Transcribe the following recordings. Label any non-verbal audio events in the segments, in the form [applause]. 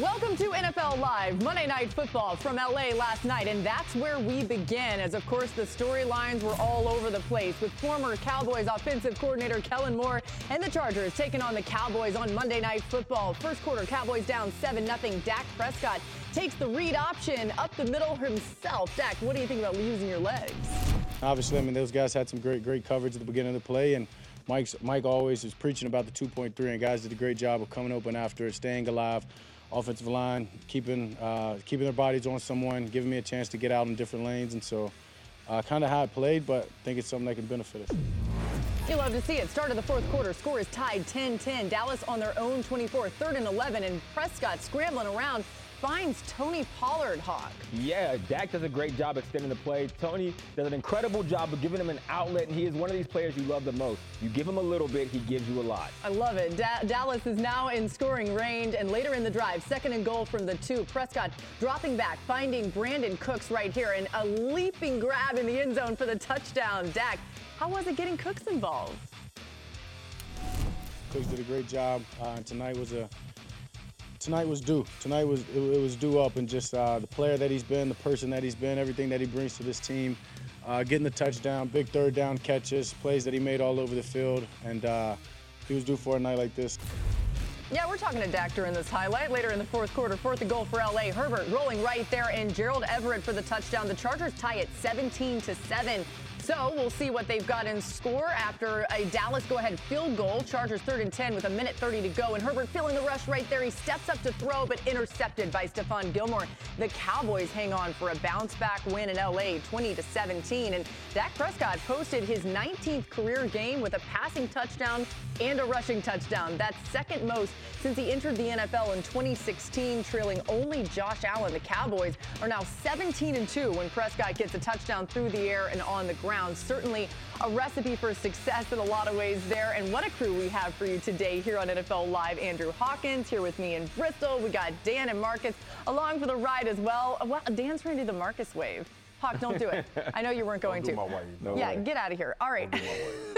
Welcome to NFL Live, Monday Night Football from LA last night, and that's where we begin. As of course, the storylines were all over the place with former Cowboys offensive coordinator Kellen Moore and the Chargers taking on the Cowboys on Monday Night Football. First quarter, Cowboys down 7 0. Dak Prescott takes the read option up the middle himself. Dak, what do you think about losing your legs? Obviously, I mean, those guys had some great, great coverage at the beginning of the play, and Mike's, Mike always is preaching about the 2.3, and guys did a great job of coming open after it, staying alive offensive line, keeping uh, keeping their bodies on someone, giving me a chance to get out in different lanes, and so uh, kind of how I played, but I think it's something that can benefit us. You love to see it. Start of the fourth quarter. Score is tied 10-10. Dallas on their own 24, third and 11, and Prescott scrambling around finds Tony Pollard, Hawk. Yeah, Dak does a great job extending the play. Tony does an incredible job of giving him an outlet, and he is one of these players you love the most. You give him a little bit, he gives you a lot. I love it. Da- Dallas is now in scoring range, and later in the drive, second and goal from the two. Prescott dropping back, finding Brandin Cooks right here, and a leaping grab in the end zone for the touchdown. Dak, how was it getting Cooks involved? Cooks did a great job. Uh, tonight was a tonight was due. Tonight was it, it was due up, and just uh, the player that he's been, the person that he's been, everything that he brings to this team, uh, getting the touchdown, big third down catches, plays that he made all over the field, and uh, he was due for a night like this. Yeah, we're talking to Dak during this highlight. Later in the fourth quarter, fourth and goal for LA. Herbert rolling right there, and Gerald Everett for the touchdown. The Chargers tie it 17 to 7. So we'll see what they've got in score after a Dallas go-ahead field goal. Chargers third and 10 with a minute 30 to go. And Herbert feeling the rush right there. He steps up to throw, but intercepted by Stephon Gilmore. The Cowboys hang on for a bounce back win in LA, 20 to 17. And Dak Prescott posted his 19th career game with a passing touchdown and a rushing touchdown. That's second most since he entered the NFL in 2016, trailing only Josh Allen. The Cowboys are now 17 and 2 when Prescott gets a touchdown through the air and on the ground. Certainly a recipe for success in a lot of ways there. And what a crew we have for you today here on NFL Live. Andrew Hawkins here with me in Bristol. We got Dan and Marcus along for the ride as well. Uh, well, Dan's trying to do the Marcus wave. Hawk, don't do it. [laughs] I know you weren't going to. No yeah, way. get out of here. All right.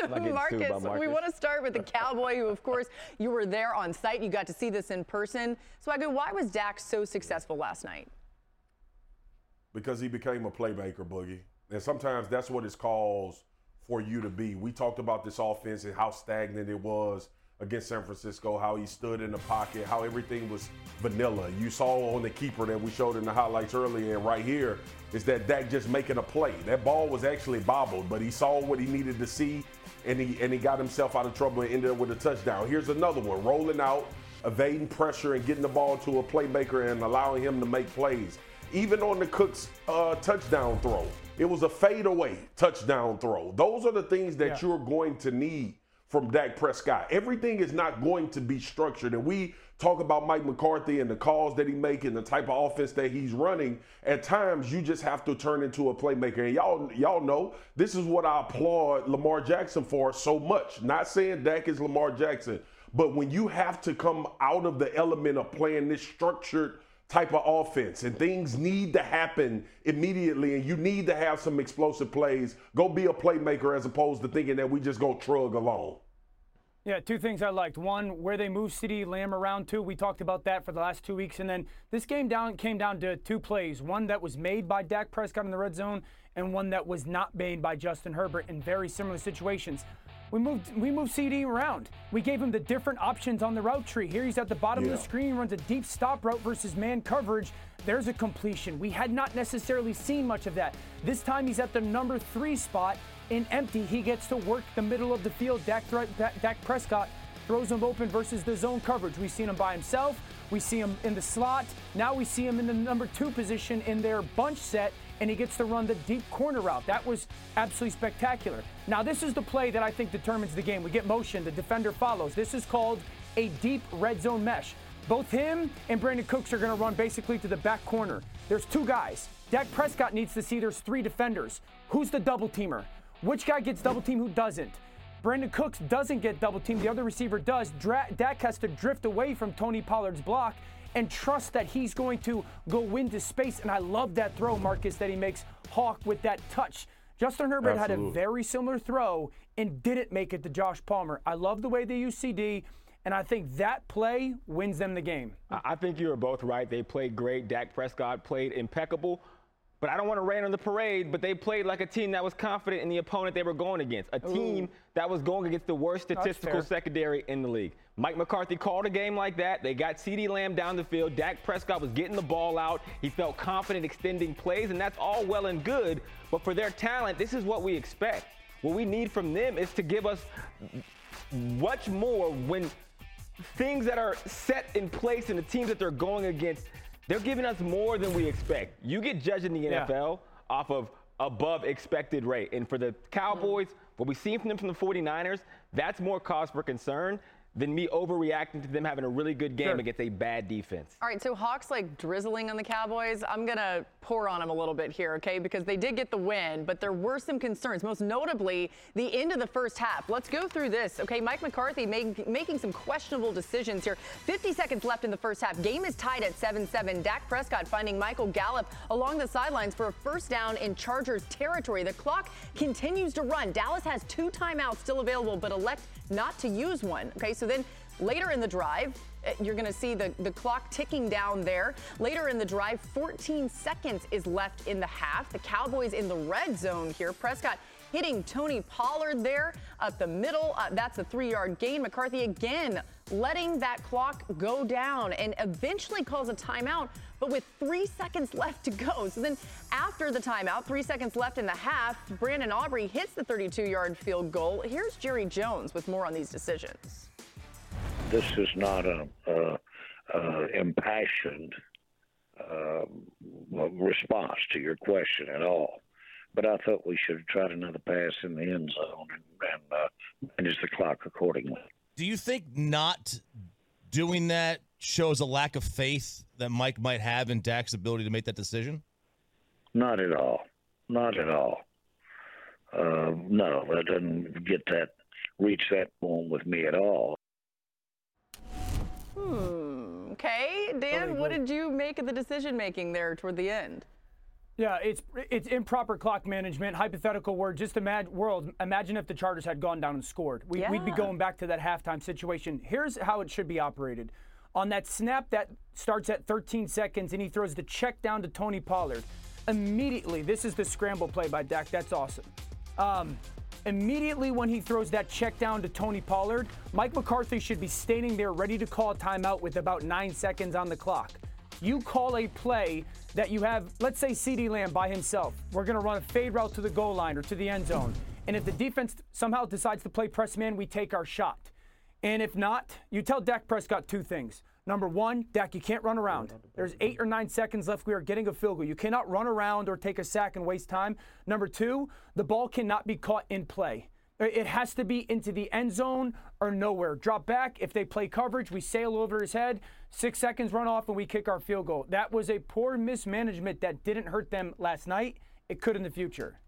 Marcus, Marcus, we want to start with the [laughs] Cowboy, who, of course, you were there on site. You got to see this in person. So, I go, why was Dak so successful last night? Because he became a playmaker, Boogie. And sometimes that's what it's calls for you to be. We talked about this offense and how stagnant it was against San Francisco, how he stood in the pocket, how everything was vanilla. You saw on the keeper that we showed in the highlights earlier, and right here is that Dak just making a play. That ball was actually bobbled, but he saw what he needed to see, and he and he got himself out of trouble and ended up with a touchdown. Here's another one, rolling out, evading pressure, and getting the ball to a playmaker and allowing him to make plays. Even on the Cooks uh, touchdown throw, it was a fadeaway touchdown throw. Those are the things that yeah. you're going to need from Dak Prescott. Everything is not going to be structured. And we talk about Mike McCarthy and the calls that he make and the type of offense that he's running. At times you just have to turn into a playmaker. And y'all y'all know this is what I applaud Lamar Jackson for so much. Not saying Dak is Lamar Jackson, but when you have to come out of the element of playing this structured type of offense and things need to happen immediately and you need to have some explosive plays. Go be a playmaker as opposed to thinking that we just go trug along. Yeah, two things I liked. One, where they moved CeeDee Lamb around to. We talked about that for the last two weeks. And then this game down came down to two plays. One that was made by Dak Prescott in the red zone and one that was not made by Justin Herbert in very similar situations. We moved we moved CeeDee around. We gave him the different options on the route tree. Here he's at the bottom yeah. of the screen, runs a deep stop route versus man coverage. There's a completion. We had not necessarily seen much of that. This time he's at the number three spot in empty. He gets to work the middle of the field. Dak, Dak Prescott throws him open versus the zone coverage. We've seen him by himself. We see him in the slot. Now we see him in the number two position in their bunch set and he gets to run the deep corner route. That was absolutely spectacular. Now, this is the play that I think determines the game. We get motion, the defender follows. This is called a deep red zone mesh. Both him and Brandin Cooks are going to run basically to the back corner. There's two guys. Dak Prescott needs to see there's three defenders. Who's the double teamer? Which guy gets double team? Who doesn't? Brandin Cooks doesn't get double teamed. The other receiver does. Dra- Dak has to drift away from Tony Pollard's block and trust that he's going to go into space. And I love that throw, Marcus, that he makes Hawk with that touch. Justin Herbert Absolutely. had a very similar throw and didn't make it to Josh Palmer. I love the way they use CeeDee. And I think that play wins them the game. I think you are both right. They played great. Dak Prescott played impeccable. But I don't want to rain on the parade, but they played like a team that was confident in the opponent they were going against. A team that was going against the worst statistical secondary in the league. Mike McCarthy called a game like that. They got CeeDee Lamb down the field. Dak Prescott was getting the ball out. He felt confident extending plays, and that's all well and good. But for their talent, this is what we expect. What we need from them is to give us much more when things that are set in place and the teams that they're going against, they're giving us more than we expect. You get judged in the NFL yeah. off of above expected rate. And for the Cowboys, what we've seen from them from the 49ers, that's more cause for concern than me overreacting to them having a really good game sure. against a bad defense. All right, so Hawks like drizzling on the Cowboys. I'm going to pour on them a little bit here, okay? Because they did get the win, but there were some concerns, most notably the end of the first half. Let's go through this, okay? Mike McCarthy make, making some questionable decisions here. 50 seconds left in the first half. Game is tied at 7-7. Dak Prescott finding Michael Gallup along the sidelines for a first down in Chargers territory. The clock continues to run. Dallas has two timeouts still available, but elect not to use one. Okay, so then later in the drive, eh, you're going to see the, the clock ticking down there. Later in the drive, 14 seconds is left in the half. The Cowboys in the red zone here. Prescott hitting Tony Pollard there up the middle. Uh, that's a three yard gain. McCarthy again letting that clock go down and eventually calls a timeout, but with three seconds left to go. So then after the timeout, three seconds left in the half, Brandon Aubrey hits the 32 yard field goal. Here's Jerry Jones with more on these decisions. This is not an impassioned uh, response to your question at all but I thought we should have tried another pass in the end zone and, and uh, manage the clock accordingly. Do you think not doing that shows a lack of faith that Mike might have in Dak's ability to make that decision? Not at all. Not at all. Uh, no, that doesn't get that reach that point with me at all. Hmm. Okay, Dan, what did you make of the decision making there toward the end? Yeah, it's it's improper clock management. Hypothetical word. Just imagine world. Imagine if the Chargers had gone down and scored. We, yeah. We'd be going back to that halftime situation. Here's how it should be operated. On that snap that starts at 13 seconds, and he throws the check down to Tony Pollard. Immediately, this is the scramble play by Dak. That's awesome. Um, immediately when he throws that check down to Tony Pollard, Mike McCarthy should be standing there ready to call a timeout with about nine seconds on the clock you call a play that you have, let's say CeeDee Lamb by himself. We're going to run a fade route to the goal line or to the end zone. And if the defense somehow decides to play press man, we take our shot. And if not, you tell Dak Prescott two things. Number one, Dak, you can't run around. There's eight or nine seconds left. We are getting a field goal. You cannot run around or take a sack and waste time. Number two, the ball cannot be caught in play. It has to be into the end zone or nowhere. Drop back. If they play coverage, we sail over his head. Six seconds run off and we kick our field goal. That was a poor mismanagement that didn't hurt them last night. It could in the future.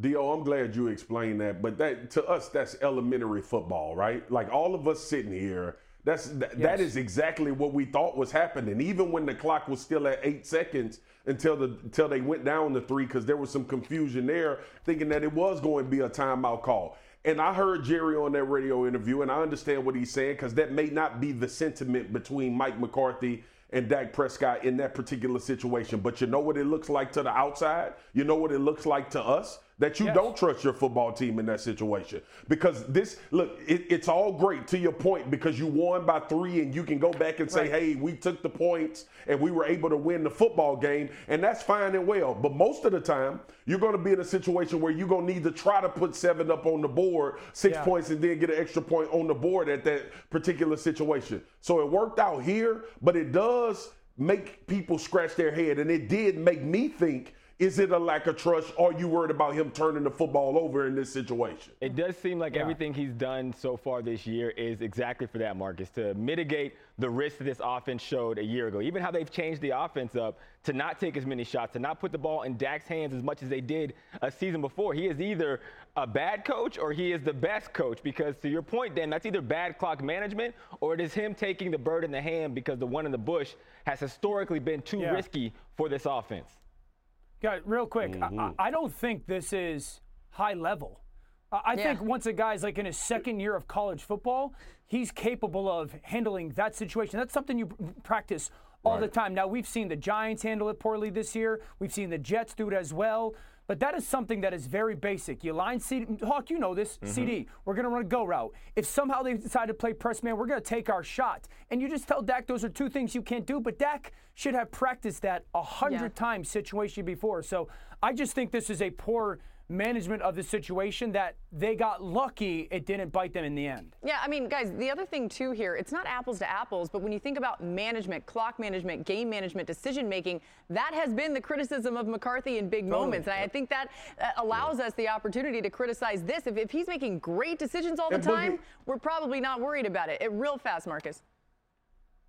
Dio, I'm glad you explained that, but that to us that's elementary football, right? Like all of us sitting here, that's that, yes. that is exactly what we thought was happening. Even when the clock was still at eight seconds until the until they went down to three, because there was some confusion there, thinking that it was going to be a timeout call. And I heard Jerry on that radio interview, and I understand what he's saying because that may not be the sentiment between Mike McCarthy and Dak Prescott in that particular situation. But you know what it looks like to the outside? You know what it looks like to us? That you yes. don't trust your football team in that situation. Because this, look, it, it's all great to your point because you won by three and you can go back and say, right. hey, we took the points and we were able to win the football game, and that's fine and well. But most of the time, you're going to be in a situation where you're going to need to try to put seven up on the board, six yeah. points, and then get an extra point on the board at that particular situation. So it worked out here, but it does make people scratch their head, and it did make me think Is it a lack of trust? Or are you worried about him turning the football over in this situation? It does seem like yeah. everything he's done so far this year is exactly for that, Marcus, to mitigate the risk that this offense showed a year ago. Even how they've changed the offense up to not take as many shots, to not put the ball in Dak's hands as much as they did a season before. He is either a bad coach or he is the best coach because, to your point, Dan, that's either bad clock management or it is him taking the bird in the hand because the one in the bush has historically been too yeah. risky for this offense. Yeah, real quick, mm-hmm. I, I, don't think this is high level. I yeah. think once a guy's like in his second year of college football, he's capable of handling that situation. That's something you practice all right. the time. Now, we've seen the Giants handle it poorly this year, we've seen the Jets do it as well. But that is something that is very basic. You line CeeDee, Hawk, you know this, mm-hmm. CeeDee, we're going to run a go route. If somehow they decide to play press man, we're going to take our shot. And you just tell Dak those are two things you can't do. But Dak should have practiced that a hundred yeah. times situation before. So I just think this is a poor management of the situation that they got lucky it didn't bite them in the end. Yeah, I mean, guys, the other thing too here, it's not apples to apples, but when you think about management, clock management, game management, decision making, that has been the criticism of McCarthy in big totally. moments. And I think that uh, allows us the opportunity to criticize this. If, if he's making great decisions all the time, we're probably not worried about it. it real fast, Marcus.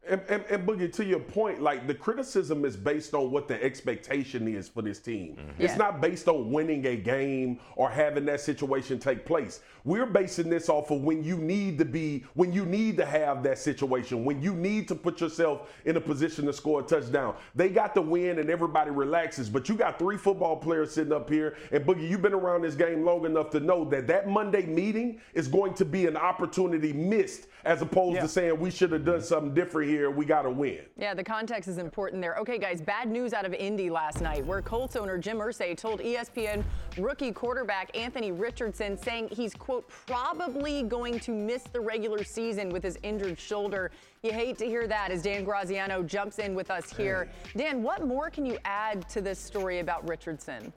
And, and, and, Boogie, to your point, like the criticism is based on what the expectation is for this team. Mm-hmm. It's yeah. not based on winning a game or having that situation take place. We're basing this off of when you need to be, when you need to have that situation, when you need to put yourself in a position to score a touchdown. They got the win and everybody relaxes, but you got three football players sitting up here. And Boogie, you've been around this game long enough to know that that Monday meeting is going to be an opportunity missed as opposed yeah. to saying we should have done something different here. We got to win. Yeah, the context is important there. Okay, guys, bad news out of Indy last night, where Colts owner Jim Irsay told ESPN rookie quarterback Anthony Richardson saying he's, quote, probably going to miss the regular season with his injured shoulder. You hate to hear that as Dan Graziano jumps in with us here. Dan, what more can you add to this story about Richardson?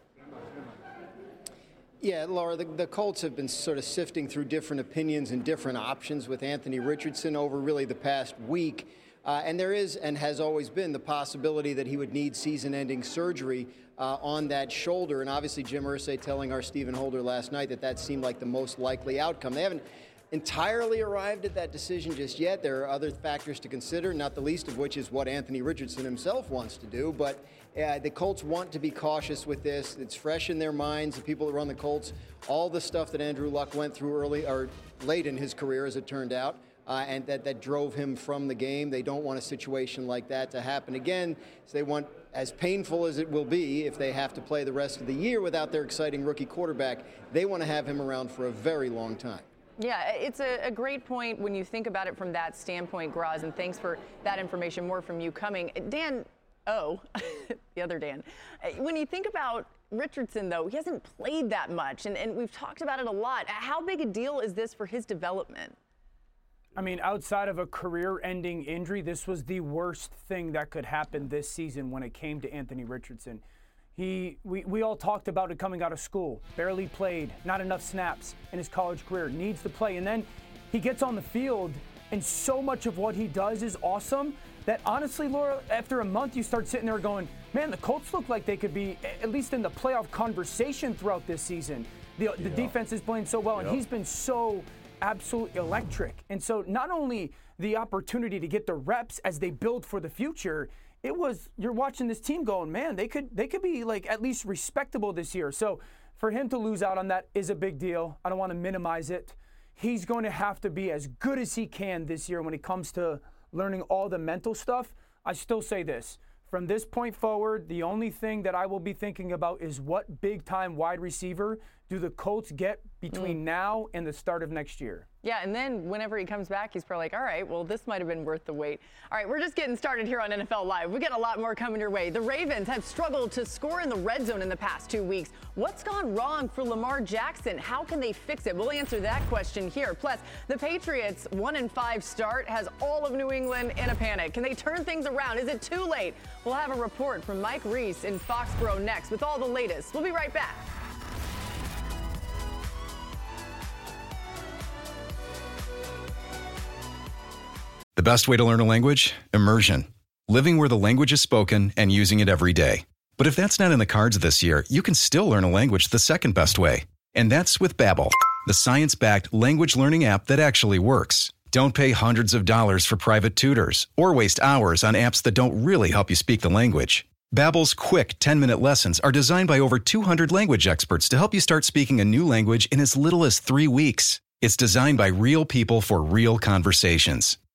Yeah, Laura, the, the, Colts have been sort of sifting through different opinions and different options with Anthony Richardson over really the past week. Uh, and there is and has always been the possibility that he would need season ending surgery uh, on that shoulder. And obviously, Jim Irsay telling our Stephen Holder last night that that seemed like the most likely outcome. They haven't entirely arrived at that decision just yet. There are other factors to consider, not the least of which is what Anthony Richardson himself wants to do. But uh, the Colts want to be cautious with this. It's fresh in their minds. The people that run the Colts, all the stuff that Andrew Luck went through early or late in his career, as it turned out, uh, and that, that drove him from the game. They don't want a situation like that to happen again. So they want, as painful as it will be if they have to play the rest of the year without their exciting rookie quarterback, they want to have him around for a very long time. Yeah, it's a, a, great point when you think about it from that standpoint, Graz, and thanks for that information. More from you coming. Dan, Oh, [laughs] the other Dan. Uh, when you think about Richardson, though, he hasn't played that much, and, and we've talked about it a lot. How big a deal is this for his development? I mean, outside of a career ending injury, this was the worst thing that could happen this season when it came to Anthony Richardson. He, we, we all talked about it coming out of school. Barely played, not enough snaps in his college career, needs to play. And then he gets on the field, and so much of what he does is awesome that honestly, Laura, after a month, you start sitting there going, man, the Colts look like they could be at least in the playoff conversation throughout this season. The, the yeah. defense is playing so well, and he's been so absolutely electric. And so, not only the opportunity to get the reps as they build for the future, it was you're watching this team going, man, they could they could be like at least respectable this year. So for him to lose out on that is a big deal. I don't want to minimize it. He's going to have to be as good as he can this year when it comes to learning all the mental stuff, I still say this. From this point forward, the only thing that I will be thinking about is what big time wide receiver do the Colts get between mm. now and the start of next year? Yeah, and then whenever he comes back, he's probably like, all right, well, this might have been worth the wait. All right, we're just getting started here on NFL Live. We got a lot more coming your way. The Ravens have struggled to score in the red zone in the past two weeks. What's gone wrong for Lamar Jackson? How can they fix it? We'll answer that question here. Plus, the Patriots' one and five start has all of New England in a panic. Can they turn things around? Is it too late? We'll have a report from Mike Reiss in Foxborough next with all the latest. We'll be right back. The best way to learn a language? Immersion. Living where the language is spoken and using it every day. But if that's not in the cards this year, you can still learn a language the second best way. And that's with Babbel, the science-backed language learning app that actually works. Don't pay hundreds of dollars for private tutors or waste hours on apps that don't really help you speak the language. Babbel's quick 10-minute lessons are designed by over 200 language experts to help you start speaking a new language in as little as 3 weeks. It's designed by real people for real conversations.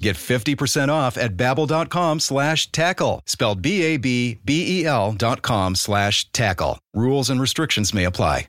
Get 50% off at babbel.com slash tackle, spelled B-A-B-B-E-L dot com slash tackle. Rules and restrictions may apply.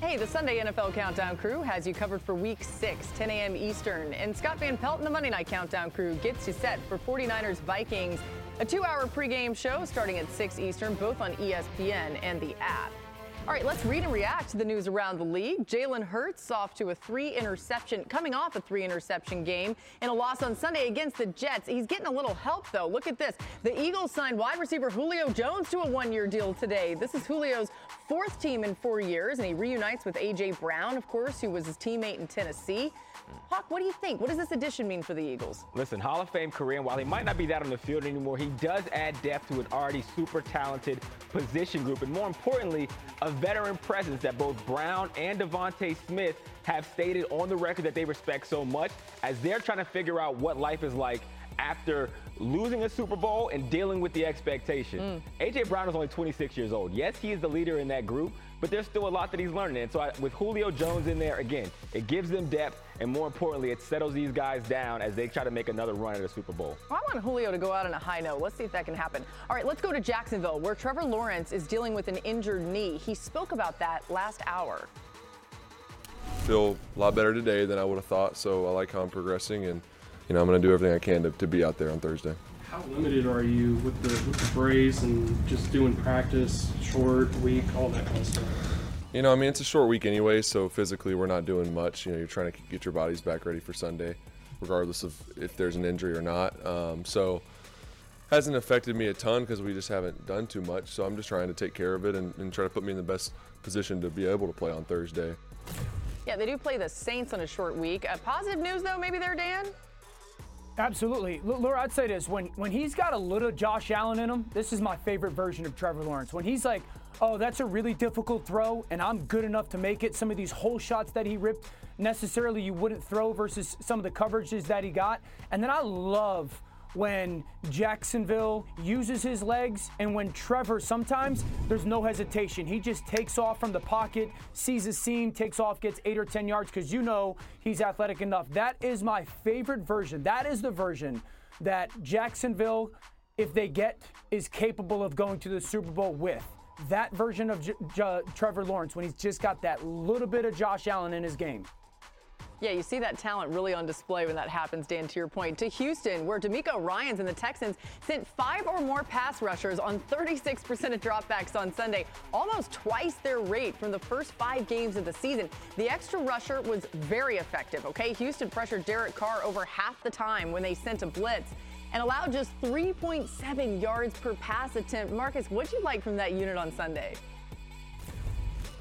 Hey, the Sunday NFL Countdown crew has you covered for week six, 10 a.m. Eastern. And Scott Van Pelt and the Monday Night Countdown crew gets you set for 49ers Vikings, a two hour pregame show starting at 6 Eastern, both on ESPN and the app. All right, let's read and react to the news around the league. Jalen Hurts off to a three interception, coming off a three interception game in a loss on Sunday against the Jets. He's getting a little help, though. Look at this. The Eagles signed wide receiver Julio Jones to a one year deal today. This is Julio's fourth team in four years, and he reunites with A.J. Brown, of course, who was his teammate in Tennessee. Hawk, what do you think? What does this addition mean for the Eagles? Listen, Hall of Fame career, and while he might not be that on the field anymore, he does add depth to an already super talented position group, and more importantly, a veteran presence that both Brown and DeVonta Smith have stated on the record that they respect so much as they're trying to figure out what life is like after losing a Super Bowl and dealing with the expectation. Mm. AJ Brown is only 26 years old. Yes, he is the leader in that group, but there's still a lot that he's learning. And so I, with Julio Jones in there, again, it gives them depth, and more importantly, it settles these guys down as they try to make another run at a Super Bowl. Well, I want Julio to go out on a high note. Let's see if that can happen. All right, let's go to Jacksonville, where Trevor Lawrence is dealing with an injured knee. He spoke about that last hour. Feel a lot better today than I would have thought, so I like how I'm progressing and you know, I'm going to do everything I can to, to be out there on Thursday. How limited are you with the with the brace and just doing practice, short, week, all that kind of stuff? You know, I mean, it's a short week anyway, so physically we're not doing much. You know, you're trying to get your bodies back ready for Sunday, regardless of if there's an injury or not. Um, so hasn't affected me a ton because we just haven't done too much. So I'm just trying to take care of it and, and try to put me in the best position to be able to play on Thursday. Yeah, they do play the Saints on a short week. Uh, positive news, though, maybe there, Dan? Absolutely. Laura, I'd say this. When when he's got a little Josh Allen in him, this is my favorite version of Trevor Lawrence. When he's like, oh, that's a really difficult throw, and I'm good enough to make it. Some of these whole shots that he ripped, necessarily you wouldn't throw versus some of the coverages that he got. And then I love when Jacksonville uses his legs and when Trevor sometimes there's no hesitation. He just takes off from the pocket, sees a seam, takes off, gets eight or 10 yards because you know he's athletic enough. That is my favorite version. That is the version that Jacksonville, if they get, is capable of going to the Super Bowl with. That version of J- J- Trevor Lawrence when he's just got that little bit of Josh Allen in his game. Yeah, you see that talent really on display when that happens, Dan, to your point. To Houston, where DeMeco Ryans and the Texans sent five or more pass rushers on 36% of dropbacks on Sunday, almost twice their rate from the first five games of the season. The extra rusher was very effective, okay? Houston pressured Derek Carr over half the time when they sent a blitz and allowed just 3.7 yards per pass attempt. Marcus, what'd you like from that unit on Sunday?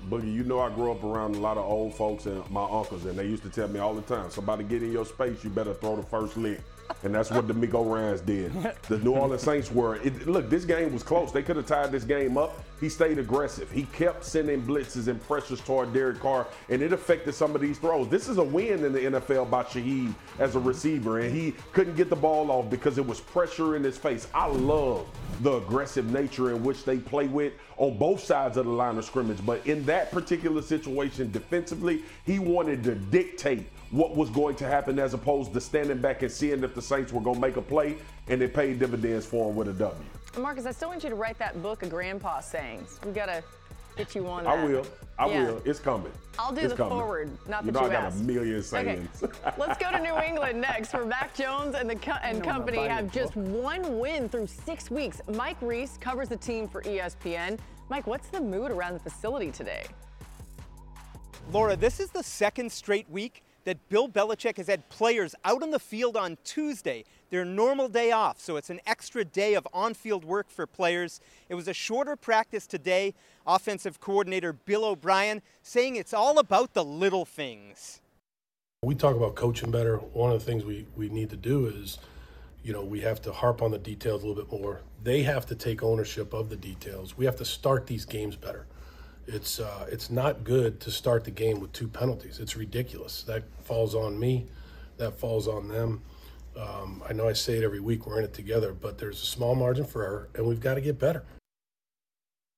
Boogie, you know I grew up around a lot of old folks and my uncles, and they used to tell me all the time, somebody get in your space, you better throw the first lick. And that's what DeMeco Ryans did. The New Orleans Saints were. It, look, this game was close. They could have tied this game up. He stayed aggressive. He kept sending blitzes and pressures toward Derek Carr, and it affected some of these throws. This is a win in the NFL by Shaheed as a receiver, and he couldn't get the ball off because it was pressure in his face. I love the aggressive nature in which they play with on both sides of the line of scrimmage. But in that particular situation, defensively, he wanted to dictate what was going to happen as opposed to standing back and seeing if the Saints were going to make a play, and it paid dividends for him with a W. Marcus, I still want you to write that book of grandpa sayings. We got to get you on that. I will. I Yeah. will. It's coming. I'll do It's the coming. forward, not you that know you I got a million sayings. Okay, let's go to New [laughs] England next, where Mac Jones and the co- and company Bible have just one win through six weeks. Mike Reiss covers the team for ESPN. Mike, what's the mood around the facility today? Laura, this is the second straight week that Bill Belichick has had players out on the field on Tuesday, their normal day off. So it's an extra day of on field work for players. It was a shorter practice today. Offensive coordinator Bill O'Brien saying it's all about the little things. We talk about coaching better. One of the things we, we need to do is, you know, we have to harp on the details a little bit more. They have to take ownership of the details. We have to start these games better. It's uh, it's not good to start the game with two penalties. It's ridiculous. That falls on me. That falls on them. Um, I know I say it every week. We're in it together, but there's a small margin for error, and we've got to get better.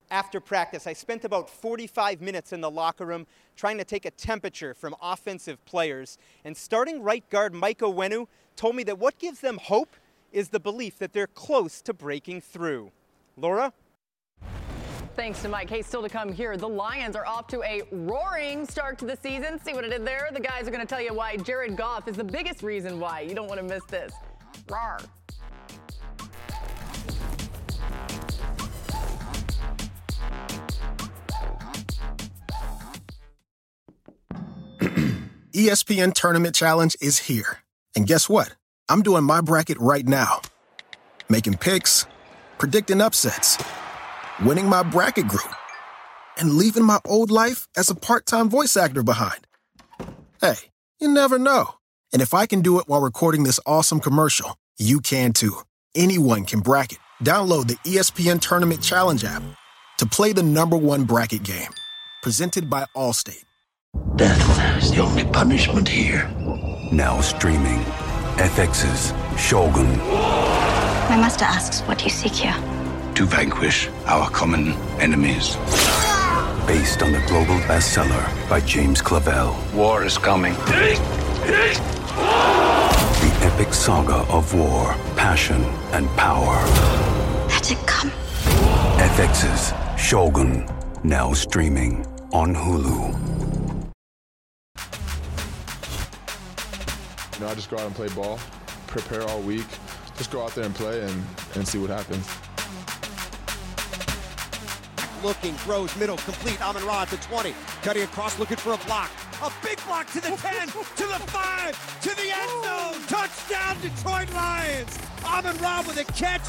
After practice, I spent about 45 minutes in the locker room trying to take a temperature from offensive players. And starting right guard Mike Onwenu told me that what gives them hope is the belief that they're close to breaking through. Laura? Thanks to Mike. Hey, still to come here. The Lions are off to a roaring start to the season. See what I did there? The guys are going to tell you why Jared Goff is the biggest reason why. You don't want to miss this. Roar. [clears throat] ESPN Tournament Challenge is here. And guess what? I'm doing my bracket right now. Making picks, predicting upsets, winning my bracket group, and leaving my old life as a part time voice actor behind. Hey, you never know. And if I can do it while recording this awesome commercial, you can too. Anyone can bracket. Download the ESPN Tournament Challenge app to play the number one bracket game. Presented by Allstate. Death is the only punishment here. Now streaming. FX's Shogun. My master asks, what do you seek here? To vanquish our common enemies. Based on the global bestseller by James Clavell. War is coming. The epic saga of war, passion, and power. Let it come. FX's Shogun. Now streaming on Hulu. You know, I just go out and play ball, prepare all week, just go out there and play and, and see what happens. Looking, throws middle, complete. Amon Ra the 20. Cutting across, looking for a block. A big block to the 10, to the 5, to the end zone. Touchdown, Detroit Lions. Amon Ra with a catch.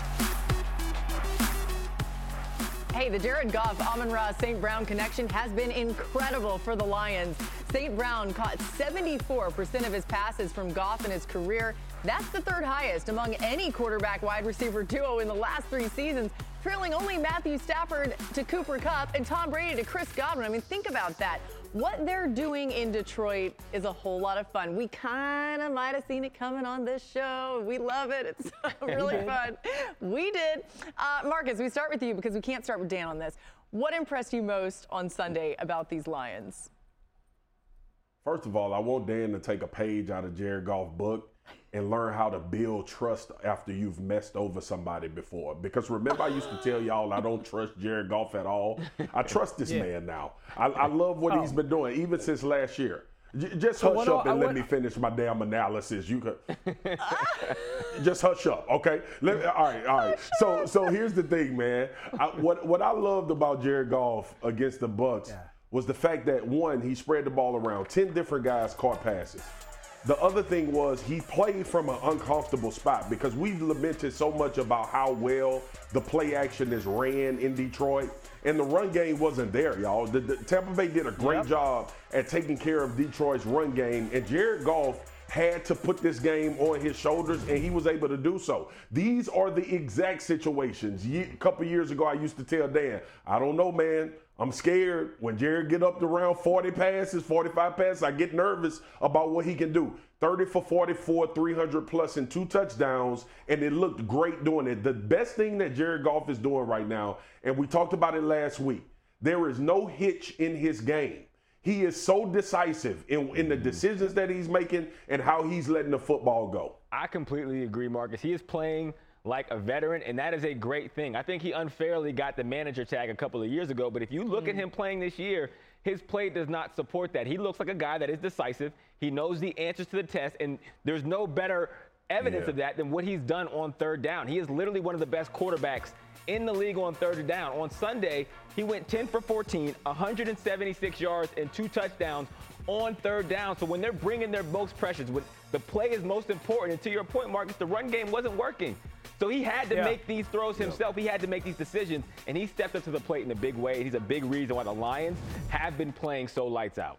Hey, the Jared Goff, Amon Ra, St. Brown connection has been incredible for the Lions. St. Brown caught 74% of his passes from Goff in his career. That's the third highest among any quarterback wide receiver duo in the last three seasons, trailing only Matthew Stafford to Cooper Kupp and Tom Brady to Chris Godwin. I mean, think about that. What they're doing in Detroit is a whole lot of fun. We kind of might have seen it coming on this show. We love it. It's [laughs] really fun. We did. Uh, Marcus, we start with you because we can't start with Dan on this. What impressed you most on Sunday about these Lions? First of all, I want Dan to take a page out of Jared Goff's book and learn how to build trust after you've messed over somebody before. Because remember, I used to tell y'all I don't trust Jared Goff at all. I [laughs] trust this Yeah. man now. I, I love what he's oh. been doing, even since last year. J- just So hush up I- and let what- me finish my damn analysis. You could [laughs] just hush up, okay? Let me- all right, all right. So, so here's the thing, man. I, what what I loved about Jared Goff against the Bucks was the fact that one, he spread the ball around. Ten different guys caught passes. The other thing was he played from an uncomfortable spot because we've lamented so much about how well the play action is ran in Detroit, and the run game wasn't there, y'all. The, the- Tampa Bay did a great job at taking care of Detroit's run game, and Jared Goff had to put this game on his shoulders, and he was able to do so. These are the exact situations. A couple years ago, I used to tell Dan, I don't know, man. I'm scared when Jared get up to around 40 passes, 45 passes. I get nervous about what he can do. 30 for 44, 300 plus, and two touchdowns, and it looked great doing it. The best thing that Jared Goff is doing right now, and we talked about it last week, there is no hitch in his game. He is so decisive in, in the mm-hmm. decisions that he's making and how he's letting the football go. I completely agree, Marcus. He is playing like a veteran, and that is a great thing. I think he unfairly got the manager tag a couple of years ago, but if you look at mm. him playing this year, his play does not support that. He looks like a guy that is decisive. He knows the answers to the test, and there's no better evidence Yeah. of that than what he's done on third down. He is literally one of the best quarterbacks in the league on third down. On Sunday, he went 10 for 14, 176 yards, and two touchdowns on third down. So when they're bringing their most pressures, when the play is most important, and to your point, Marcus, the run game wasn't working. So he had to Yeah. make these throws himself. He had to make these decisions, and he stepped up to the plate in a big way. He's a big reason why the Lions have been playing so lights out.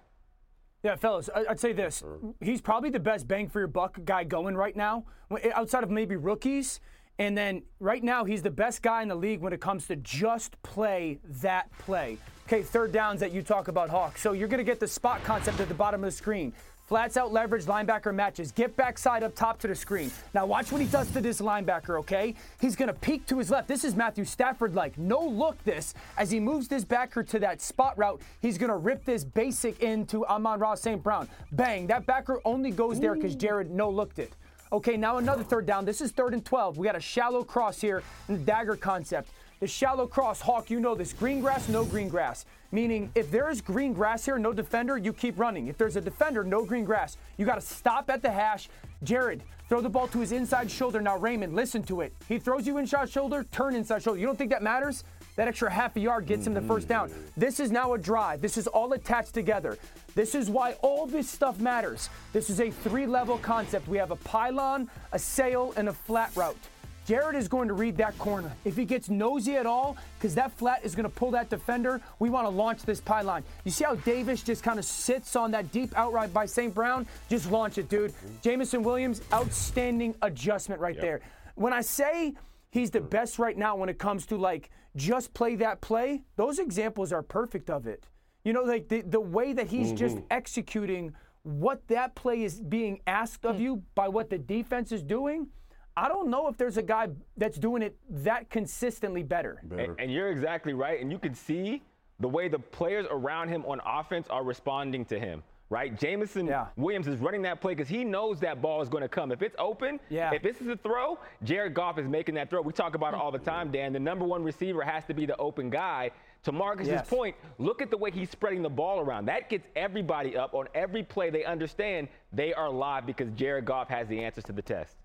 Yeah, fellas, I- I'd say this. He's probably the best bang for your buck guy going right now, eh, outside of maybe rookies. And then right now, he's the best guy in the league when it comes to just play that play. Okay, third downs that you talk about, Hawk. So you're going to get the spot concept at the bottom of the screen. Flats out leverage, linebacker matches. Get backside up top to the screen. Now watch what he does to this linebacker, okay? He's gonna peek to his left. This is Matthew Stafford like. No look this. As he moves this backer to that spot route, he's gonna rip this basic into Amon Ra St. Brown. Bang. That backer only goes there because Jared no looked it. Okay, now another third down. This is third and 12. We got a shallow cross here in the dagger concept. The shallow cross, Hawk, you know this. Green grass, no green grass. Meaning, if there is green grass here, no defender, you keep running. If there's a defender, no green grass. You got to stop at the hash. Jared, throw the ball to his inside shoulder. Now, Raymond, listen to it. He throws you inside shoulder, turn inside shoulder. You don't think that matters? That extra half a yard gets him the first down. This is now a drive. This is all attached together. This is why all this stuff matters. This is a three level concept. We have a pylon, a sail, and a flat route. Jared is going to read that corner. If he gets nosy at all, because that flat is going to pull that defender, we want to launch this pylon. You see how Davis just kind of sits on that deep outright by St. Brown? Just launch it, dude. Jameson Williams, outstanding adjustment right there. When I say he's the best right now when it comes to like just play that play, those examples are perfect of it. You know, like the, the way that he's mm-hmm. just executing what that play is being asked of mm. you by what the defense is doing. I don't know if there's a guy that's doing it that consistently better. And, and you're exactly right. And you can see the way the players around him on offense are responding to him. Right, Jameson Williams is running that play because he knows that ball is going to come. If it's open, Yeah. if this is a throw, Jared Goff is making that throw. We talk about it all the mm. time, Dan. The number one receiver has to be the open guy. To Marcus's Yes. point, look at the way he's spreading the ball around. That gets everybody up on every play. They understand they are live because Jared Goff has the answers to the test.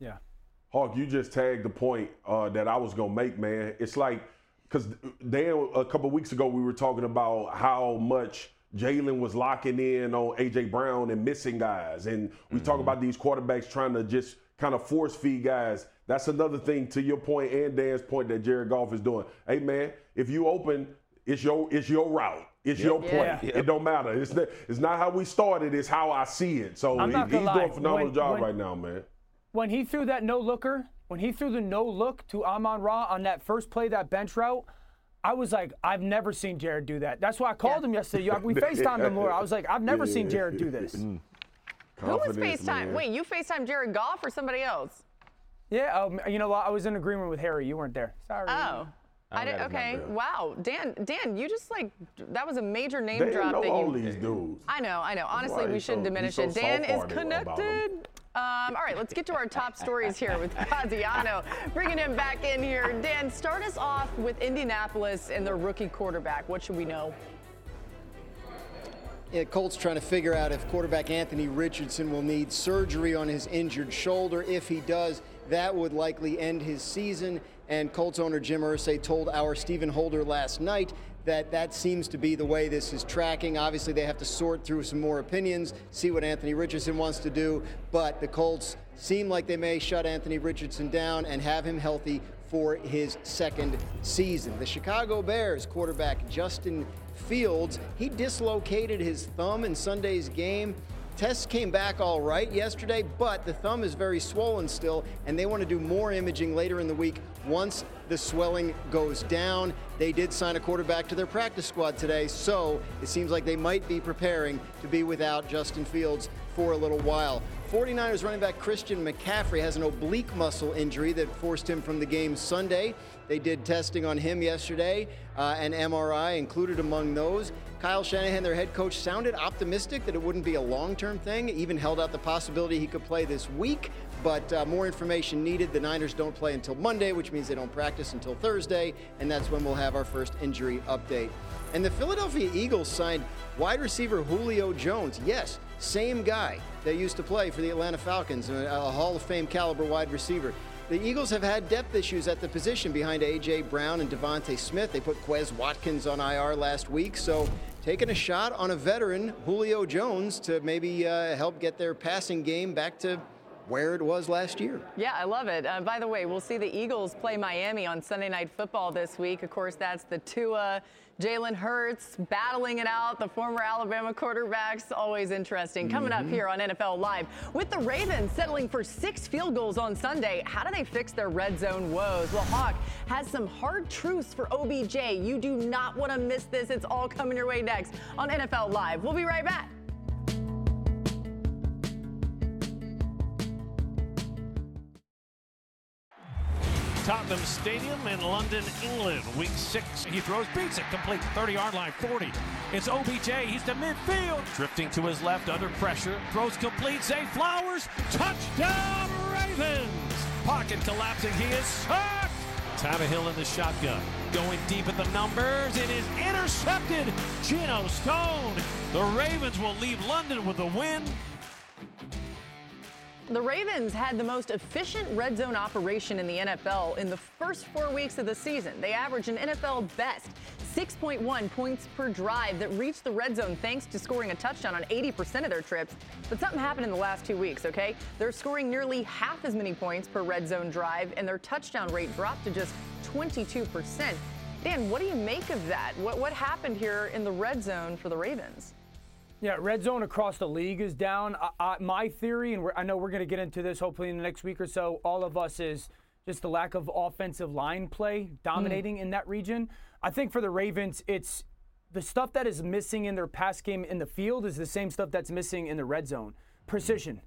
Yeah. Hawk, you just tagged the point uh, that I was gonna make, man. It's like because Dan a couple weeks ago we were talking about how much Jalen was locking in on AJ Brown and missing guys, and we talk about these quarterbacks trying to just kind of force feed guys. That's another thing to your point and Dan's point that Jared Goff is doing. Hey man, if you open, it's your it's your route. It's Yep. your play. Yeah. It don't matter. It's not, it's not how we started. It's how I see it. So he- he's gonna doing a phenomenal When- job when- right now, man. When he threw that no looker, when he threw the no look to Amon Ra on that first play, that bench route, I was like, I've never seen Jared do that. That's why I called him yesterday. We [laughs] FaceTimed him, Laura. I was like, I've never seen Jared do this. Who was Confidence, FaceTime? man. Wait, you FaceTime Jared Goff or somebody else? Yeah, um, you know? I was in agreement with Harry. You weren't there. Sorry. Oh. I, I did. Okay. remember. Wow. Dan. Dan, you just like that was a major name They drop know that you. all these dudes. I know. I know. Honestly, we shouldn't so- diminish so it. Dan is soft-hearted about 'em. connected. Um, all right, let's get to our top stories here with Graziano. Bringing him back in here. Dan, start us off with Indianapolis and their rookie quarterback. What should we know? Yeah, Colts trying to figure out if quarterback Anthony Richardson will need surgery on his injured shoulder. If he does, that would likely end his season. And Colts owner Jim Irsay told our Stephen Holder last night that that seems to be the way this is tracking. Obviously, they have to sort through some more opinions, see what Anthony Richardson wants to do. But the Colts seem like they may shut Anthony Richardson down and have him healthy for his second season. The Chicago Bears quarterback Justin Fields, he dislocated his thumb in Sunday's game. Tests came back all right yesterday, but the thumb is very swollen still, and they want to do more imaging later in the week once the swelling goes down. They did sign a quarterback to their practice squad today, so it seems like they might be preparing to be without Justin Fields for a little while. 49ers running back Christian McCaffrey has an oblique muscle injury that forced him from the game Sunday. They did testing on him yesterday, uh, and MRI included among those. Kyle Shanahan, their head coach, sounded optimistic that it wouldn't be a long term thing, even held out the possibility he could play this week. But uh, more information needed. The Niners don't play until Monday, which means they don't practice until Thursday, and that's when we'll have our first injury update. And the Philadelphia Eagles signed wide receiver Julio Jones. Yes, same guy that used to play for the Atlanta Falcons, a Hall of Fame caliber wide receiver. The Eagles have had depth issues at the position behind A.J. Brown and DeVonta Smith. They put Quez Watkins on IR last week, so taking a shot on a veteran, Julio Jones, to maybe uh, help get their passing game back to where it was last year. Yeah, I love it. Uh, by the way, we'll see the Eagles play Miami on Sunday Night Football this week. Of course, that's the Tua, Jalen Hurts battling it out. The former Alabama quarterbacks, always interesting. Coming Mm-hmm. up here on NFL Live, with the Ravens settling for six field goals on Sunday, how do they fix their red zone woes? Well, Hawk has some hard truths for OBJ. You do not want to miss this. It's all coming your way next on NFL Live. We'll be right back. Tottenham Stadium in London, England. Week six. He throws, beats it, complete 30 yard line, 40. It's OBJ. He's to midfield. Drifting to his left under pressure. Throws complete. Zay Flowers. Touchdown, Ravens. Pocket collapsing. He is sacked. Tannehill in the shotgun. Going deep at the numbers. It is intercepted. Geno Stone. The Ravens will leave London with a win. The Ravens had the most efficient red zone operation in the NFL in the first four weeks of the season. They averaged an NFL best 6.1 points per drive that reached the red zone thanks to scoring a touchdown on 80% of their trips. But something happened in the last two weeks, okay? They're scoring nearly half as many points per red zone drive, and their touchdown rate dropped to just 22%. Dan, what do you make of that? What, what happened here in the red zone for the Ravens? Yeah, red zone across the league is down. I, I, my theory, and I know we're going to get into this hopefully in the next week or so, all of us is just the lack of offensive line play dominating mm. in that region. I think for the Ravens, it's the stuff that is missing in their pass game in the field is the same stuff that's missing in the red zone precision.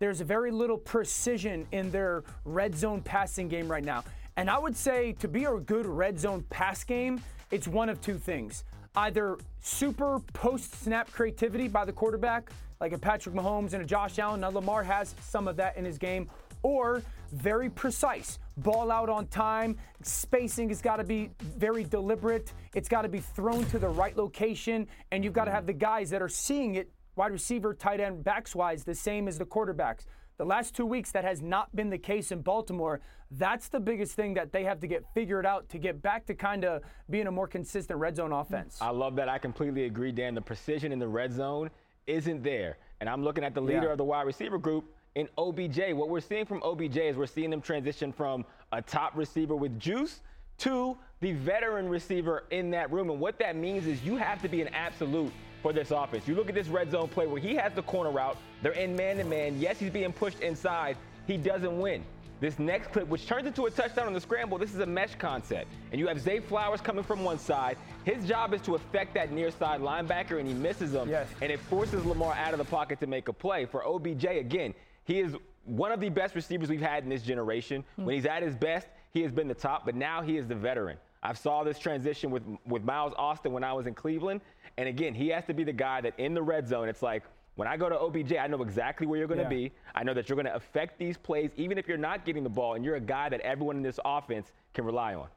There's very little precision in their red zone passing game right now. And I would say to be a good red zone pass game, it's one of two things either super post snap creativity by the quarterback, like a Patrick Mahomes and a Josh Allen. Now, Lamar has some of that in his game, or very precise. Ball out on time. Spacing has got to be very deliberate. It's got to be thrown to the right location, and you've got to have the guys that are seeing it, wide receiver, tight end, backs wise, the same as the quarterbacks. The last two weeks, that has not been the case in Baltimore. That's the biggest thing that they have to get figured out to get back to kind of being a more consistent red zone offense. I love that. I completely agree, Dan. The precision in the red zone isn't there. And I'm looking at the leader Yeah. of the wide receiver group in OBJ. What we're seeing from OBJ is we're seeing them transition from a top receiver with juice to the veteran receiver in that room. And what that means is you have to be an absolute for this offense. You look at this red zone play where he has the corner route, they're in man to man. Yes, he's being pushed inside, he doesn't win. This next clip, which turns into a touchdown on the scramble, this is a mesh concept. And you have Zay Flowers coming from one side. His job is to affect that near side linebacker, and he misses him. Yes. And it forces Lamar out of the pocket to make a play. For OBJ, again, he is one of the best receivers we've had in this generation. Hmm. When he's at his best, he has been the top, but now he is the veteran. I saw this transition with, with Miles Austin when I was in Cleveland. And again, he has to be the guy that in the red zone, it's like, when I go to OBJ, I know exactly where you're going to Yeah. be. I know that you're going to affect these plays, even if you're not getting the ball, and you're a guy that everyone in this offense can rely on.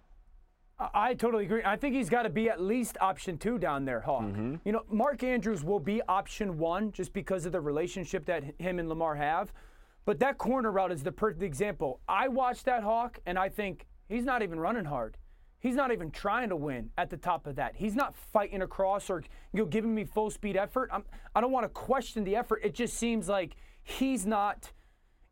I totally agree. I think he's got to be at least option two down there, Hawk. Mm-hmm. You know, Mark Andrews will be option one just because of the relationship that him and Lamar have. But that corner route is the perfect example. I watch that Hawk and I think he's not even running hard. He's not even trying to win at the top of that. He's not fighting across or you know giving me full speed effort. I'm, I don't want to question the effort. It just seems like he's not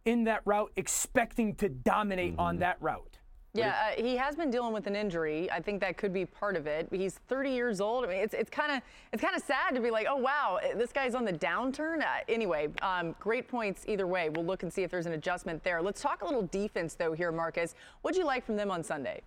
in that route expecting to dominate on that route. Yeah, uh, he has been dealing with an injury. I think that could be part of it. He's 30 years old. I mean, it's it's kind of it's kind of sad to be like, oh wow, this guy's on the downturn. Uh, anyway, um, great points either way. We'll look and see if there's an adjustment there. Let's talk a little defense though here, Marcus. What'd you like from them on Sunday?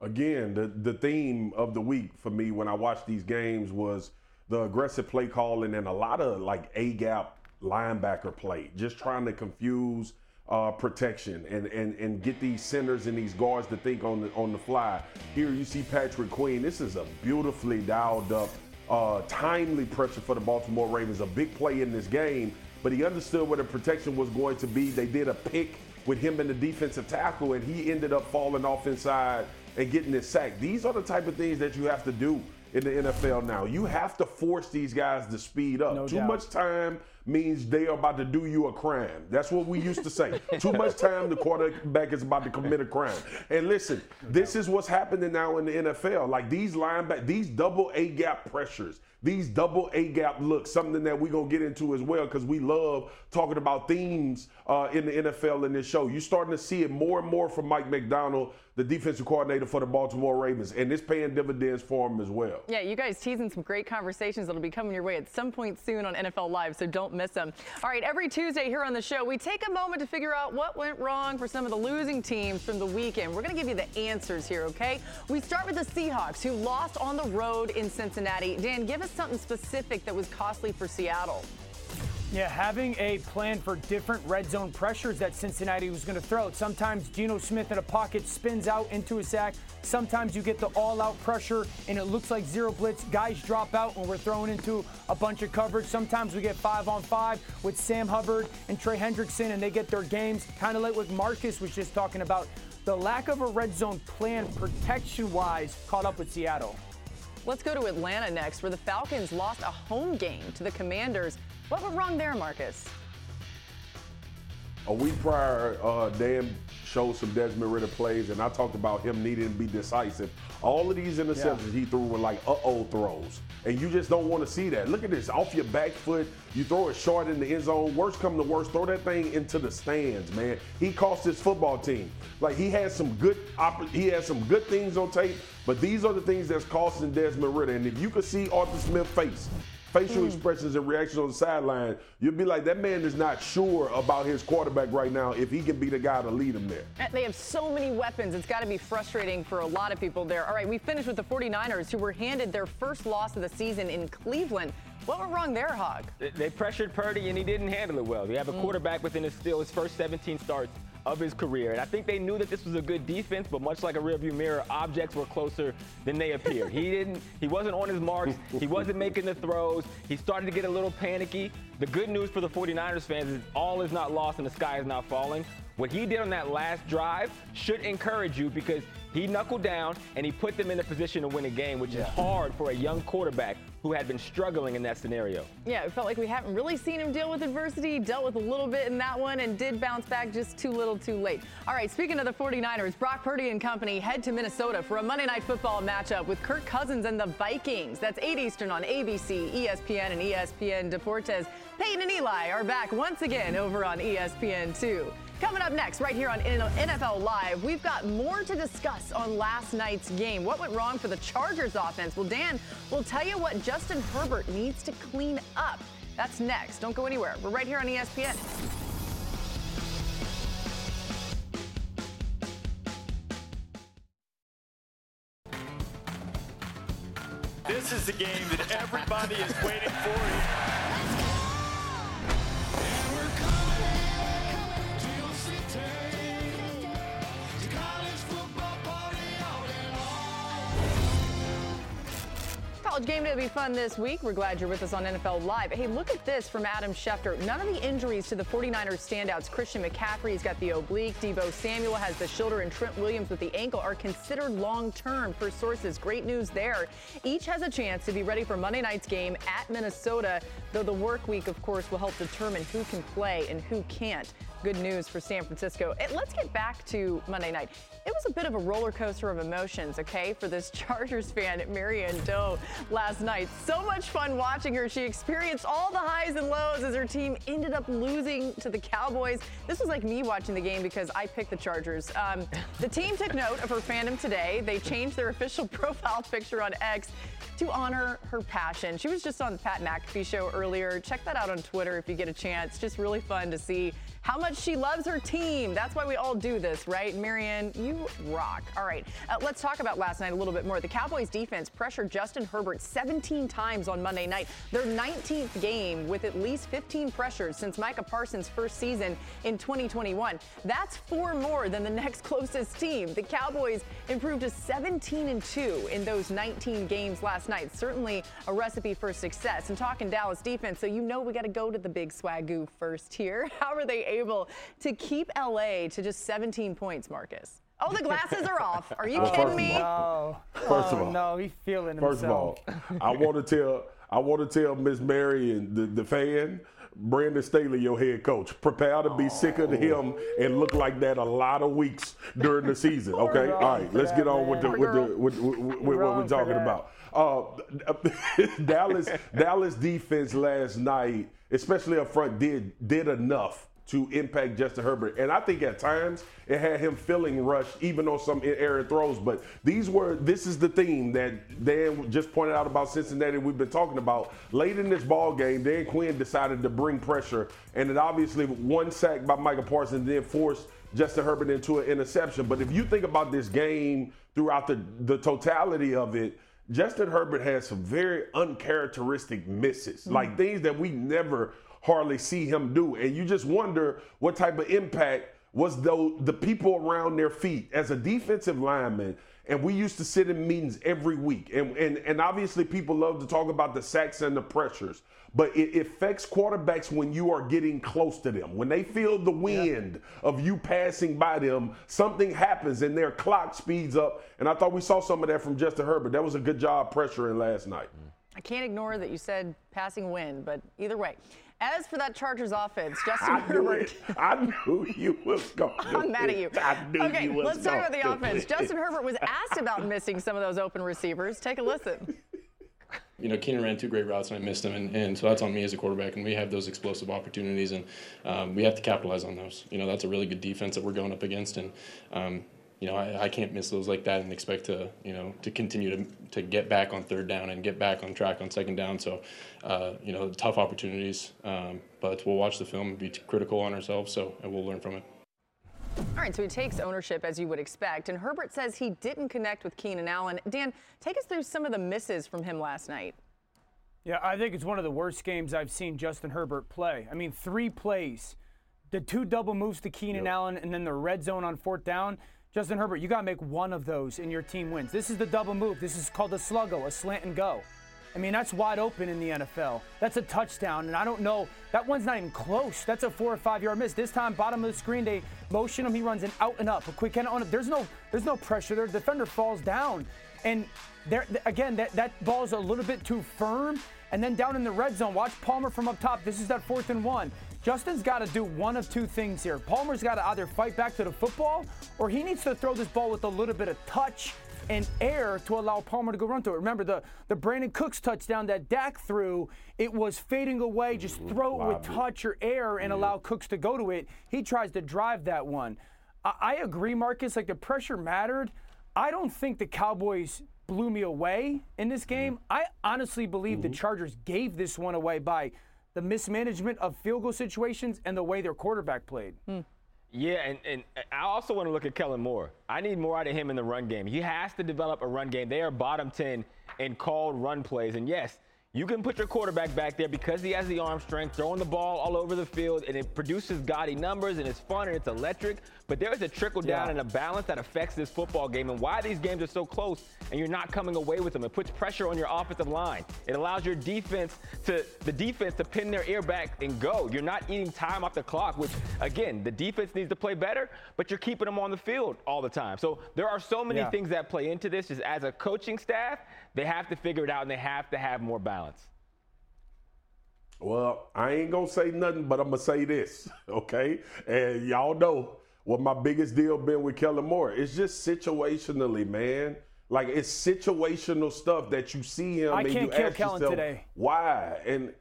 Again, the the theme of the week for me when I watched these games was the aggressive play calling and a lot of like a gap linebacker play, just trying to confuse uh, protection and, and, and get these centers and these guards to think on the, on the fly. Here you see Patrick Queen. This is a beautifully dialed up, uh, timely pressure for the Baltimore Ravens. A big play in this game, but he understood where the protection was going to be. They did a pick with him in the defensive tackle, and he ended up falling off inside and getting his sack. These are the type of things that you have to do in the NFL now. You have to force these guys to speed up. No Too doubt. much time means they are about to do you a crime. That's what we used to say. [laughs] Too much time, the quarterback is about to commit a crime. And listen, this is what's happening now in the NFL. Like these lineback, these double A gap pressures, these double A gap looks, something that we're gonna get into as well because we love talking about themes uh, in the NFL in this show. You're starting to see it more and more from Mike Macdonald, the defensive coordinator for the Baltimore Ravens, and it's paying dividends for him as well. Yeah, you guys teasing some great conversations that'll be coming your way at some point soon on NFL Live, so don't miss them. All right, every Tuesday here on the show, we take a moment to figure out what went wrong for some of the losing teams from the weekend. We're going to give you the answers here, okay? We start with the Seahawks, who lost on the road in Cincinnati. Dan, give us something specific that was costly for Seattle. Yeah, having a plan for different red zone pressures that Cincinnati was going to throw. Sometimes Geno Smith in a pocket spins out into a sack. Sometimes you get the all out pressure and it looks like zero blitz. Guys drop out when we're throwing into a bunch of coverage. Sometimes we get five on five with Sam Hubbard and Trey Hendrickson and they get their games. Kind of like what Marcus was just talking about. The lack of a red zone plan protection wise caught up with Seattle. Let's go to Atlanta next, where the Falcons lost a home game to the Commanders. What went wrong there, Marcus? A week prior, uh, Dan showed some Desmond Ridder plays, and I talked about him needing to be decisive. All of these interceptions he threw were like uh-oh throws, and you just don't want to see that. Look at this, off your back foot, you throw it short in the end zone. Worst come to worst, throw that thing into the stands, man. He cost his football team. Like he had some good, oppor- he had some good things on tape, but these are the things that's costing Desmond Ridder. And if you could see Arthur Smith's face, facial expressions and reactions on the sideline, you'd be like, that man is not sure about his quarterback right now if he can be the guy to lead him there. Uh, They have so many weapons. It's got to be frustrating for a lot of people there. All right, we finished with the 49ers, who were handed their first loss of the season in Cleveland. What went wrong there, Hawk? They- They pressured Purdy and he didn't handle it well. They have a quarterback within his still his first 17 starts of his career. And I think they knew that this was a good defense, but much like a rearview mirror, objects were closer than they appeared. he [laughs] didn't he wasn't on his marks, he wasn't making the throws, he started to get a little panicky. The good news for the 49ers fans is all is not lost and the sky is not falling. What he did on that last drive should encourage you because he knuckled down and he put them in a position to win a game, which is hard for a young quarterback who had been struggling in that scenario. Yeah, it felt like we haven't really seen him deal with adversity. He dealt with a little bit in that one and did bounce back just too little too late. All right, speaking of the 49ers, Brock Purdy and company head to Minnesota for a Monday Night Football matchup with Kirk Cousins and the Vikings. That's 8 Eastern on ABC, ESPN, and ESPN Deportes. Peyton and Eli are back once again over on E ESPN2. Coming up next, right here on NFL Live, we've got more to discuss on last night's game. What went wrong for the Chargers offense? Well, Dan will tell you what Justin Herbert needs to clean up. That's next. Don't go anywhere. We're right here on ESPN. This is the game that everybody is waiting for. College game day will be fun this week. We're glad you're with us on NFL Live. Hey, look at this from Adam Schefter. None of the injuries to the 49ers standouts. Christian McCaffrey's got the oblique. Deebo Samuel has the shoulder, and Trent Williams with the ankle are considered long term for sources. Great news there. Each has a chance to be ready for Monday night's game at Minnesota, though the work week, of course, will help determine who can play and who can't. Good news for San Francisco. Let's get back to Monday night. It was a bit of a roller coaster of emotions, okay, for this [laughs] Chargers fan, Marion Doe. last night. So much fun watching her. She experienced all the highs and lows as her team ended up losing to the Cowboys. This was like me watching the game because I picked the Chargers. Um, the team took note of her fandom today. They changed their official [laughs] profile picture on X to honor her passion. She was just on the Pat McAfee show earlier. Check that out on Twitter if you get a chance. Just really fun to see how much she loves her team. That's why we all do this, right? Marianne, you rock. All right, uh, let's talk about last night a little bit more. The Cowboys defense pressured Justin Herbert 17 times on Monday night, their 19th game with at least 15 pressures since Micah Parsons' first season in 2021. That's four more than the next [laughs] closest team. The Cowboys improved to 17 and 2 in those 19 games last night. Certainly a recipe for success. And talking Dallas defense, so you know we got to go to the big Swagu first here. [laughs] How are they able to keep LA to just 17 points, Marcus? Oh, the glasses are off. Are you [laughs] Well, kidding first of me? all- Oh, First of oh, all- no, he's feeling First of all, [laughs] I want to tell I want to tell Miss Mary and the, the fan, Brandon Staley, your head coach, prepare to be sick of him and look like that a lot of weeks during the season. Okay, all right, let's get on with the with the with, with, with what we're talking about. Uh, [laughs] Dallas Dallas defense last night, especially up front, did did enough to impact Justin Herbert. And I think at times it had him feeling rushed, even on some errant throws. But these were this is the theme that Dan just pointed out about Cincinnati. We've been talking about late in this ball game. Dan Quinn decided to bring pressure, and it obviously one sack by Michael Parsons then forced Justin Herbert into an interception. But if you think about this game throughout the the totality of it. Justin Herbert has some very uncharacteristic misses, mm-hmm. like things that we never hardly see him do. And you just wonder what type of impact was though the people around their feet as a defensive lineman. And we used to sit in meetings every week. And, and, and obviously people love to talk about the sacks and the pressures. But it affects quarterbacks when you are getting close to them. When they feel the wind of you passing by them, something happens and their clock speeds up. And I thought we saw some of that from Justin Herbert. That was a good job pressuring last night. I can't ignore that you said passing wind, but either way. As for that Chargers offense, Justin I Herbert. it. [laughs] I knew you was going [laughs] to I'm mad at you. I knew okay, you was let's talk about the offense. it. Justin Herbert was asked about missing some of those open receivers. Take a listen. you know, Keenan ran two great routes and I missed them, and, and so that's on me as a quarterback. And we have those explosive opportunities, and um, we have to capitalize on those. You know, that's a really good defense that we're going up against, and um, you know, I, I can't miss those like that and expect to, you know, to continue to, to get back on third down and get back on track on second down. So, uh, you know, tough opportunities, um, but we'll watch the film and be critical on ourselves, so and we'll learn from it. All right, so he takes ownership as you would expect, and Herbert says he didn't connect with Keenan Allen. Dan, take us through some of the misses from him last night. Yeah, I think it's one of the worst games I've seen Justin Herbert play. I mean, three plays, the two double moves to Keenan Allen, and then the red zone on fourth down. Justin Herbert, you got to make one of those and your team wins. This is the double move. This is called a sluggo, a slant and go. I mean, that's wide open in the NFL. That's a touchdown, and I don't know. That one's not even close. That's a four or five yard miss. This time, bottom of the screen, they motion him. He runs an out and up, a quick end on it. There's no, there's no pressure there. The defender falls down, and there again, that that ball is a little bit too firm. And then down in the red zone, watch Palmer from up top. This is that fourth and one. Justin's got to do one of two things here. Palmer's got to either fight back to the football, or he needs to throw this ball with a little bit of touch and air to allow Palmer to go run to it. Remember the the Brandin Cooks touchdown that Dak threw, it was fading away. Just mm, throw it with touch or air and allow Cooks to go to it. He tries to drive that one. I, I agree, Marcus. Like the pressure mattered. I don't think the Cowboys blew me away in this game. Mm-hmm. I honestly believe the mm-hmm. Chargers gave this one away by the mismanagement of field goal situations and the way their quarterback played. Hmm. Yeah, and, and I also want to look at Kellen Moore. I need more out of him in the run game. He has to develop a run game. They are bottom 10 in called run plays. And yes, you can put your quarterback back there because he has the arm strength, throwing the ball all over the field, and it produces gaudy numbers, and it's fun and it's electric. But there is a trickle down Yeah. and a balance that affects this football game, and why these games are so close, and you're not coming away with them. It puts pressure on your offensive line. It allows your defense to the defense to pin their ear back and go. You're not eating time off the clock, which again, the defense needs to play better, but you're keeping them on the field all the time. So there are so many Yeah. things that play into this. Just as a coaching staff, they have to figure it out and they have to have more balance. Well, I ain't gonna say nothing, but I'm gonna say this, [laughs] okay? And y'all know what my biggest deal been with Kellen Moore. It's just situationally, man. Like it's situational stuff that you see him I and can't you kill ask Kellen yourself, today. why? And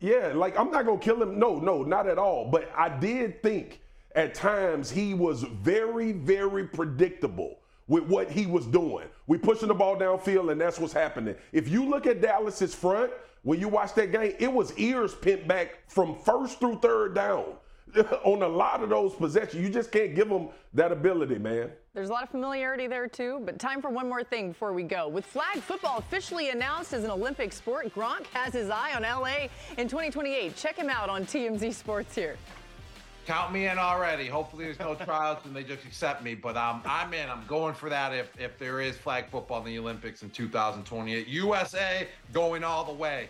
yeah, like I'm not gonna kill him. No, no, not at all. But I did think at times he was very, very predictable with what he was doing. We pushing the ball downfield, and that's what's happening. If you look at Dallas's front, when you watch that game, it was ears pinned back from first through third down [laughs] on a lot of those possessions. You just can't give them that ability, man. There's a lot of familiarity there too, but time for one more thing before we go. With flag football officially announced as an Olympic sport, Gronk has his eye on LA in 2028. Check him out on TMZ Sports here. Count me in already. Hopefully, there's no tryouts and they just accept me. But um, I'm in. I'm going for that if, if there is flag football in the Olympics in 2028. USA going all the way.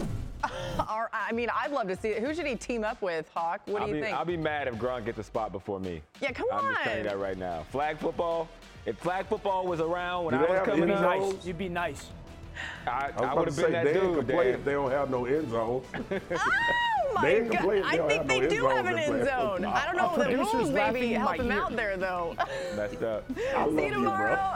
[laughs] Our- I mean, I'd love to see it. Who should he team up with, Hawk? What do I'll you be, think? I'll be mad if Gronk gets a spot before me. Yeah, come on. I'm just telling you that right now. Flag football. If flag football was around when Do I they was have coming end up, zones? You'd be nice. I, I I would to have say been that they ain't dude. can play if they don't have no end zone. [laughs] Oh my They ain't God. I think have they no do end have an end zone. I don't know Our the producer's rules maybe laughing help my him out there though. Messed up. [laughs] I love See you you, bro. tomorrow.